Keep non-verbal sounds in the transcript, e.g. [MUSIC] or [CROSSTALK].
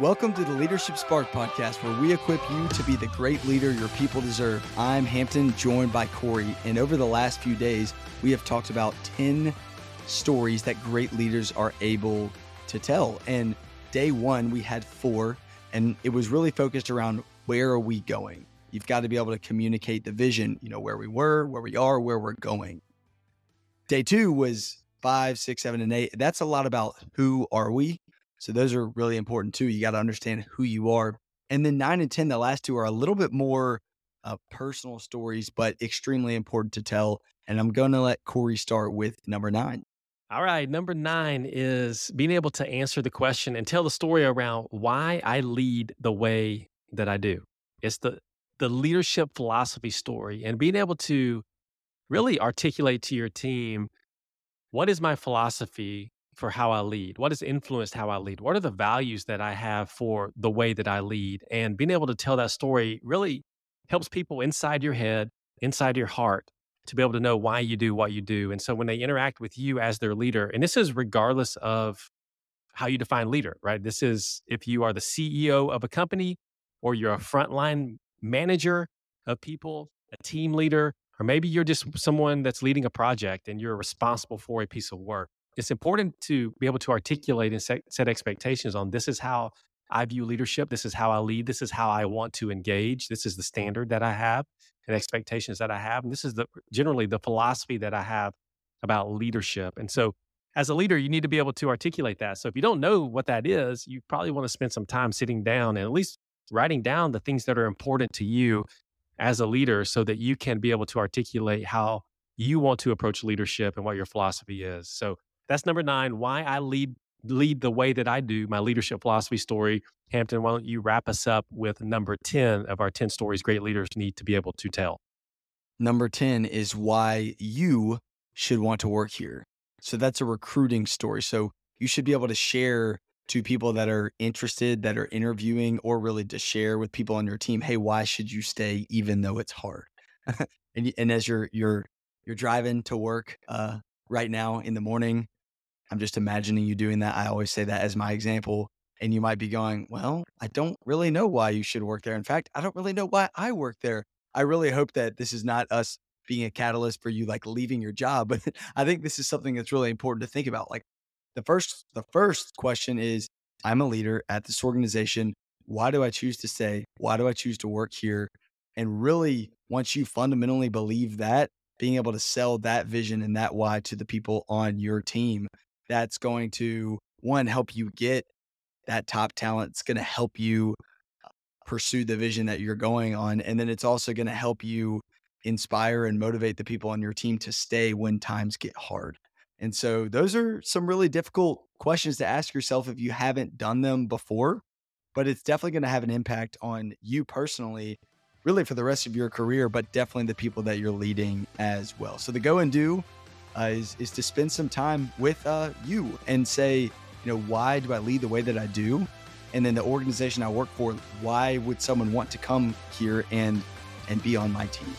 Welcome to the Leadership Spark podcast, where we equip you to be the great leader your people deserve. I'm Hampton, joined by Corey, and over the last few days, we have talked about 10 stories that great leaders are able to tell. And day one, we had four, and it was really focused around where are we going? You've got to be able to communicate the vision, you know, where we were, where we are, where we're going. Day two was five, six, seven, and eight. That's a lot about who are we? So those are really important too. You got to understand who you are. And then nine and 10, the last two are a little bit more uh, personal stories, but extremely important to tell. And I'm going to let Corey start with number nine. All right. Number nine is being able to answer the question and tell the story around why I lead the way that I do. It's the, the leadership philosophy story and being able to really articulate to your team what is my philosophy for how I lead? What has influenced how I lead? What are the values that I have for the way that I lead? And being able to tell that story really helps people inside your head, inside your heart, to be able to know why you do what you do. And so when they interact with you as their leader, and this is regardless of how you define leader, right? This is if you are the CEO of a company or you're a frontline manager of people, a team leader, or maybe you're just someone that's leading a project and you're responsible for a piece of work it's important to be able to articulate and set, set expectations on this is how I view leadership. This is how I lead. This is how I want to engage. This is the standard that I have and expectations that I have. And this is the generally the philosophy that I have about leadership. And so as a leader, you need to be able to articulate that. So if you don't know what that is, you probably want to spend some time sitting down and at least writing down the things that are important to you as a leader so that you can be able to articulate how you want to approach leadership and what your philosophy is. So that's number nine. Why I lead lead the way that I do. My leadership philosophy story. Hampton, why don't you wrap us up with number ten of our ten stories great leaders need to be able to tell. Number ten is why you should want to work here. So that's a recruiting story. So you should be able to share to people that are interested, that are interviewing, or really to share with people on your team, hey, why should you stay even though it's hard? [LAUGHS] and, and as you're you're you're driving to work uh, right now in the morning, I'm just imagining you doing that. I always say that as my example. And you might be going, Well, I don't really know why you should work there. In fact, I don't really know why I work there. I really hope that this is not us being a catalyst for you like leaving your job. But [LAUGHS] I think this is something that's really important to think about. Like the first the first question is I'm a leader at this organization. Why do I choose to stay? Why do I choose to work here? And really, once you fundamentally believe that, being able to sell that vision and that why to the people on your team that's going to one help you get that top talent. It's going to help you uh, pursue the vision that you're going on. And then it's also going to help you inspire and motivate the people on your team to stay when times get hard. And so those are some really difficult questions to ask yourself if you haven't done them before, but it's definitely going to have an impact on you personally, really for the rest of your career, but definitely the people that you're leading as well. So the go and do uh, is is to spend some time with uh, you and say, you know, why do I lead the way that I do? And then the organization I work for, why would someone want to come here and and be on my team?